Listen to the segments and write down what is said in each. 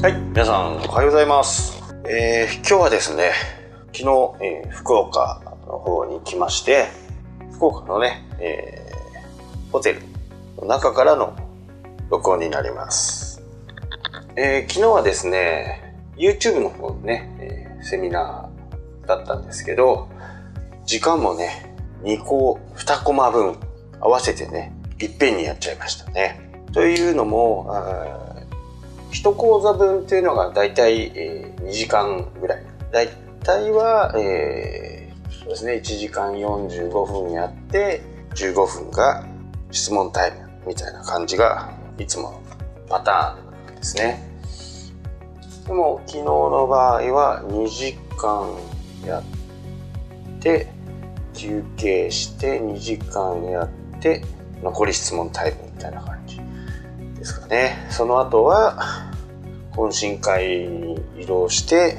はい、皆さんおはようございます。えー、今日はですね、昨日、えー福岡の方に来まして、福岡のね、えーホテルの中からの録音になります。えー昨日はですね、YouTube の方でね、えーセミナーだったんですけど、時間もね、2個、2コマ分合わせてね、いっぺんにやっちゃいましたね。というのも、あー一講座分っていうのがだいたい、えー2時間ぐらい。だいたいは、えーそうですね、1時間45分やって、15分が質問タイムみたいな感じが、いつものパターンですね。でも、昨日の場合は2時間やって、休憩して2時間やって、残り質問タイムみたいな感じですかね。その後は、懇親会に移動して、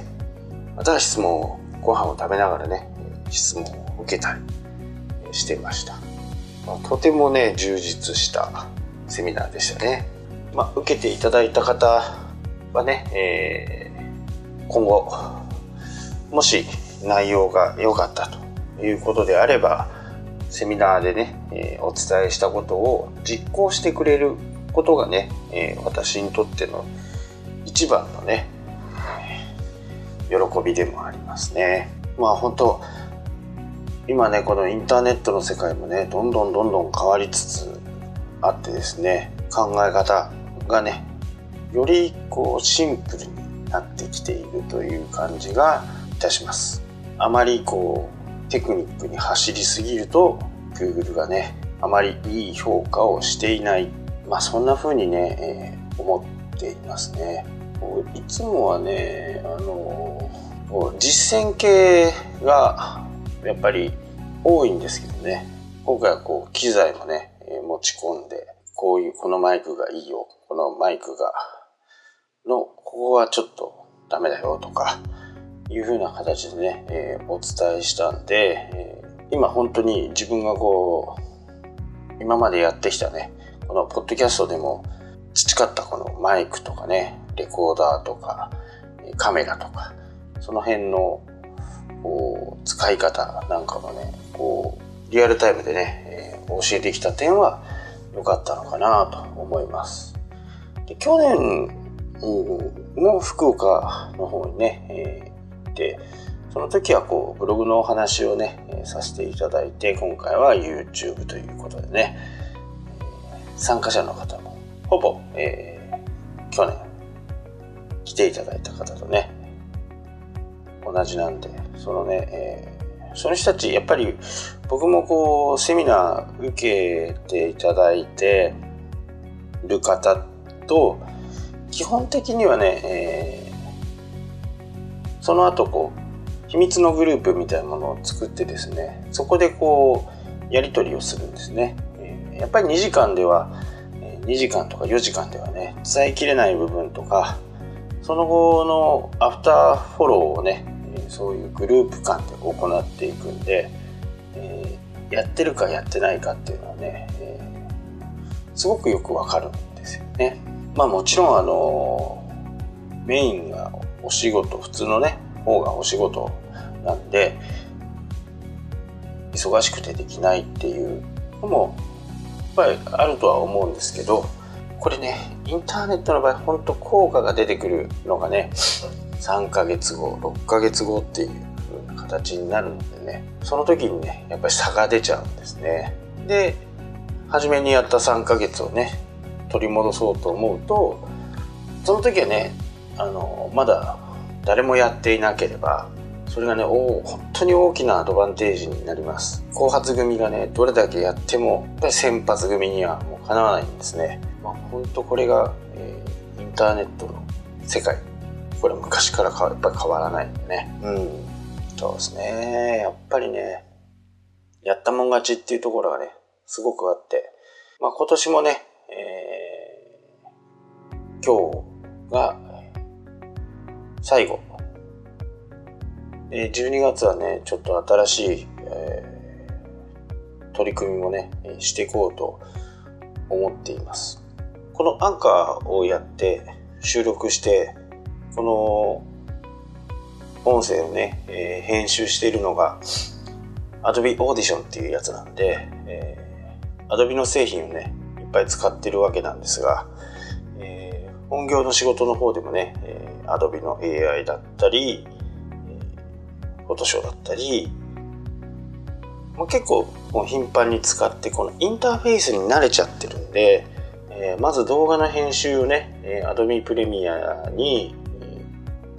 また質問を、ご飯を食べながらね、質問を受けたりしていました。まあとてもね、充実したセミナーでしたね。まあ、受けていただいた方はね、えー今後、もし内容が良かったということであれば、セミナーでね、えーお伝えしたことを実行してくれることがね、えー私にとっての一番のね、喜びでもありますね。まあ本当今ね、このインターネットの世界もね、どんどんどんどん変わりつつあってですね、考え方がね、よりこうシンプルになってきているという感じがいたします。あまりこうテクニックに走りすぎると Google がねあまりいい評価をしていないまあそんな風にね、えー思っていますねいつもはねあの実践系がやっぱり多いんですけどね。今回はこう機材もね、持ち込んでこういうこのマイクがいいよこのマイクがのここはちょっとダメだよとかいう風な形でね、えーお伝えしたんで、えー今本当に自分がこう今までやってきたねこのポッドキャストでも培ったこのマイクとかねレコーダーとかカメラとかその辺のこう使い方なんかもねこうリアルタイムでね、えー教えてきた点は良かったのかなと思います。で去年の福岡の方にね、えー行ってその時はこうブログのお話をね、えさせていただいて今回は YouTube ということでね、参加者の方もほぼ、えー去年来ていただいた方とね同じなんでそのね、えーその人たちやっぱり僕もこうセミナー受けていただいてる方と基本的にはね、えーその後こう秘密のグループみたいなものを作ってですねそこでこうやり取りをするんですね、やっぱり2時間では2時間とか4時間ではね伝えきれない部分とかその後のアフターフォローをねそういうグループ間で行っていくんで、えーやってるかやってないかっていうのはね、えーすごくよくわかるんですよね。まあもちろんあのメインがお仕事普通のね方がお仕事なんで忙しくてできないっていうのもやっぱりあるとは思うんですけどこれねインターネットの場合本当効果が出てくるのがね3ヶ月後6ヶ月後っていう形になるのでね。その時にねやっぱり差が出ちゃうんですね。で初めにやった3ヶ月をね取り戻そうと思うとその時はねあのまだ誰もやっていなければそれがねお本当に大きなアドバンテージになります。後発組がねどれだけやってもやっぱり先発組にはもうかなわないんですね、まあ、本当これが、えーインターネットの世界。これ昔からかやっぱり変わらないんでね。うん。そうですね。やっぱりねやったもん勝ちっていうところがねすごくあって、まあ、今年もね、えー今日が最後。で12月はねちょっと新しい、えー取り組みもねえーしていこうと思っていますこのアンカーをやって収録してこの音声をね、えー、編集しているのが Adobe Audition っていうやつなんで、えー、Adobe の製品をね、いっぱい使ってるわけなんですが、えー、本業の仕事の方でもね、えー、Adobe の AI だったり、えー、Photoshop だったり、まあ、結構もう頻繁に使ってこのインターフェースに慣れちゃってるんで、えー、まず動画の編集をね、えー、Adobe Premiere に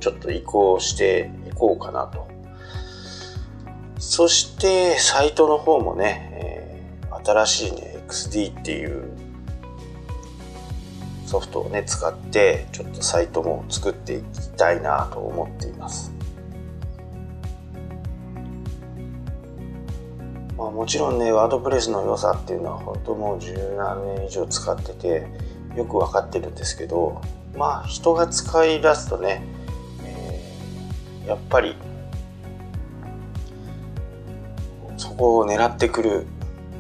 ちょっと移行していこうかなと。そしてサイトの方もね、えー、新しいね XD っていうソフトをね使ってちょっとサイトも作っていきたいなと思っています。まあ、もちろんねワードプレスの良さっていうのは本当もう十何年以上使っててよく分かってるんですけどまあ人が使い出すとね、えー、やっぱりそこを狙ってくる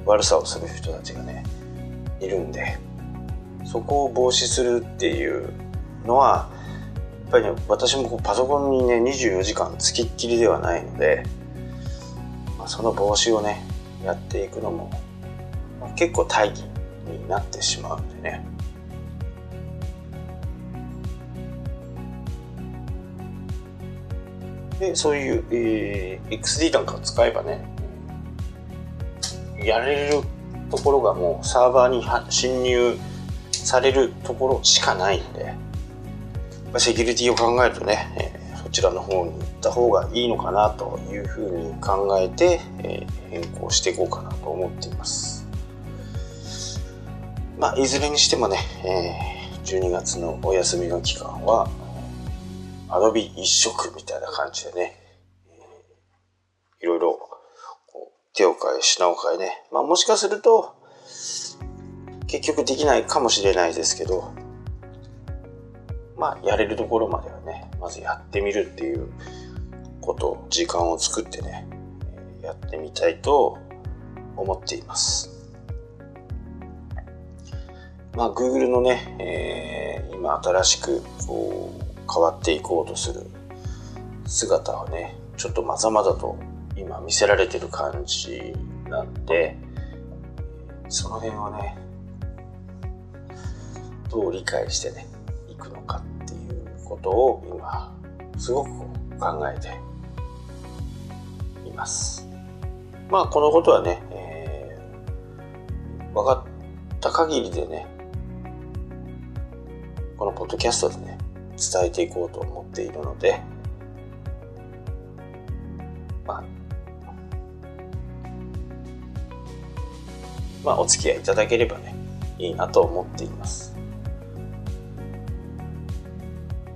悪さをする人たちがねいるんでそこを防止するっていうのはやっぱりね私もこうパソコンにね24時間つきっきりではないので、まあ、その防止をねやっていくのも結構大義になってしまうんでね。で、そういう、えー、XD なんかを使えばね、やれるところがもうサーバーに侵入されるところしかないんで、セキュリティを考えるとね、ちらの方に行った方がいいのかなというふうに考えて、え変更していこうかなと思っています。まあ、いずれにしてもね、え、12月のお休みの期間は、アドビ一色みたいな感じでね、いろいろ手を変え品を変えね、まあもしかすると、結局できないかもしれないですけど、まあやれるところまではね、まずやってみるっていうこと、時間を作ってね、やってみたいと思っています。まあ、Google のね、えー、今新しくこう変わっていこうとする姿をね、ちょっとまざまざと今見せられてる感じなんで、その辺をね、どう理解してね、いくのかことを今、すごく考えています。まあこのことはね、えー、分かった限りでね、このポッドキャストでね、伝えていこうと思っているので、まあ、まあお付き合いいただければね、いいなと思っています。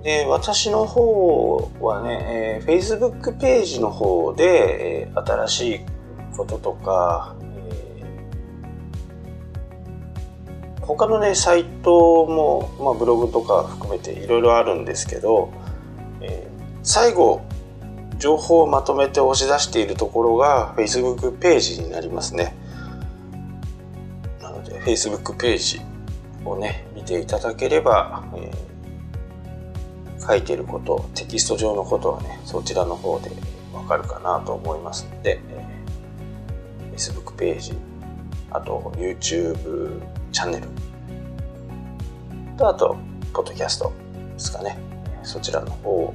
で、私の方はね、えー、Facebook ページの方で、えー、新しいこととか、えー、他のねサイトも、まあ、ブログとか含めていろいろあるんですけど、えー、最後情報をまとめて押し出しているところが Facebook ページになりますね。なので Facebook ページをね見ていただければ、えー、書いてることテキスト上のことはねそちらの方でわかるかなと思いますので、Facebook ページ、あと YouTube チャンネル、とあと、ポッドキャストですかね。そちらの方を、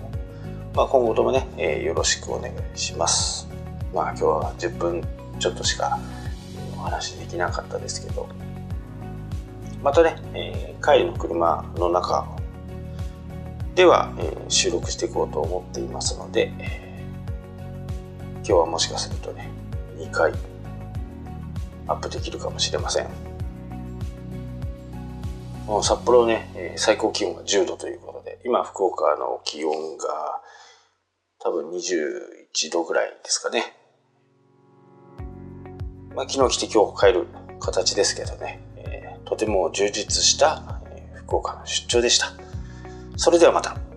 まあ、今後ともね、えー、よろしくお願いします。まあ今日は10分ちょっとしかお話できなかったですけど、またね、えー、帰りの車の中では、えー、収録していこうと思っていますので、え、今日はもしかするとね、2回アップできるかもしれません。札幌ね、え最高気温が10度ということで、今福岡の気温が多分21度ぐらいですかね。まあ、昨日来て今日帰る形ですけどね、え、とても充実した、福岡の出張でした。それではまた。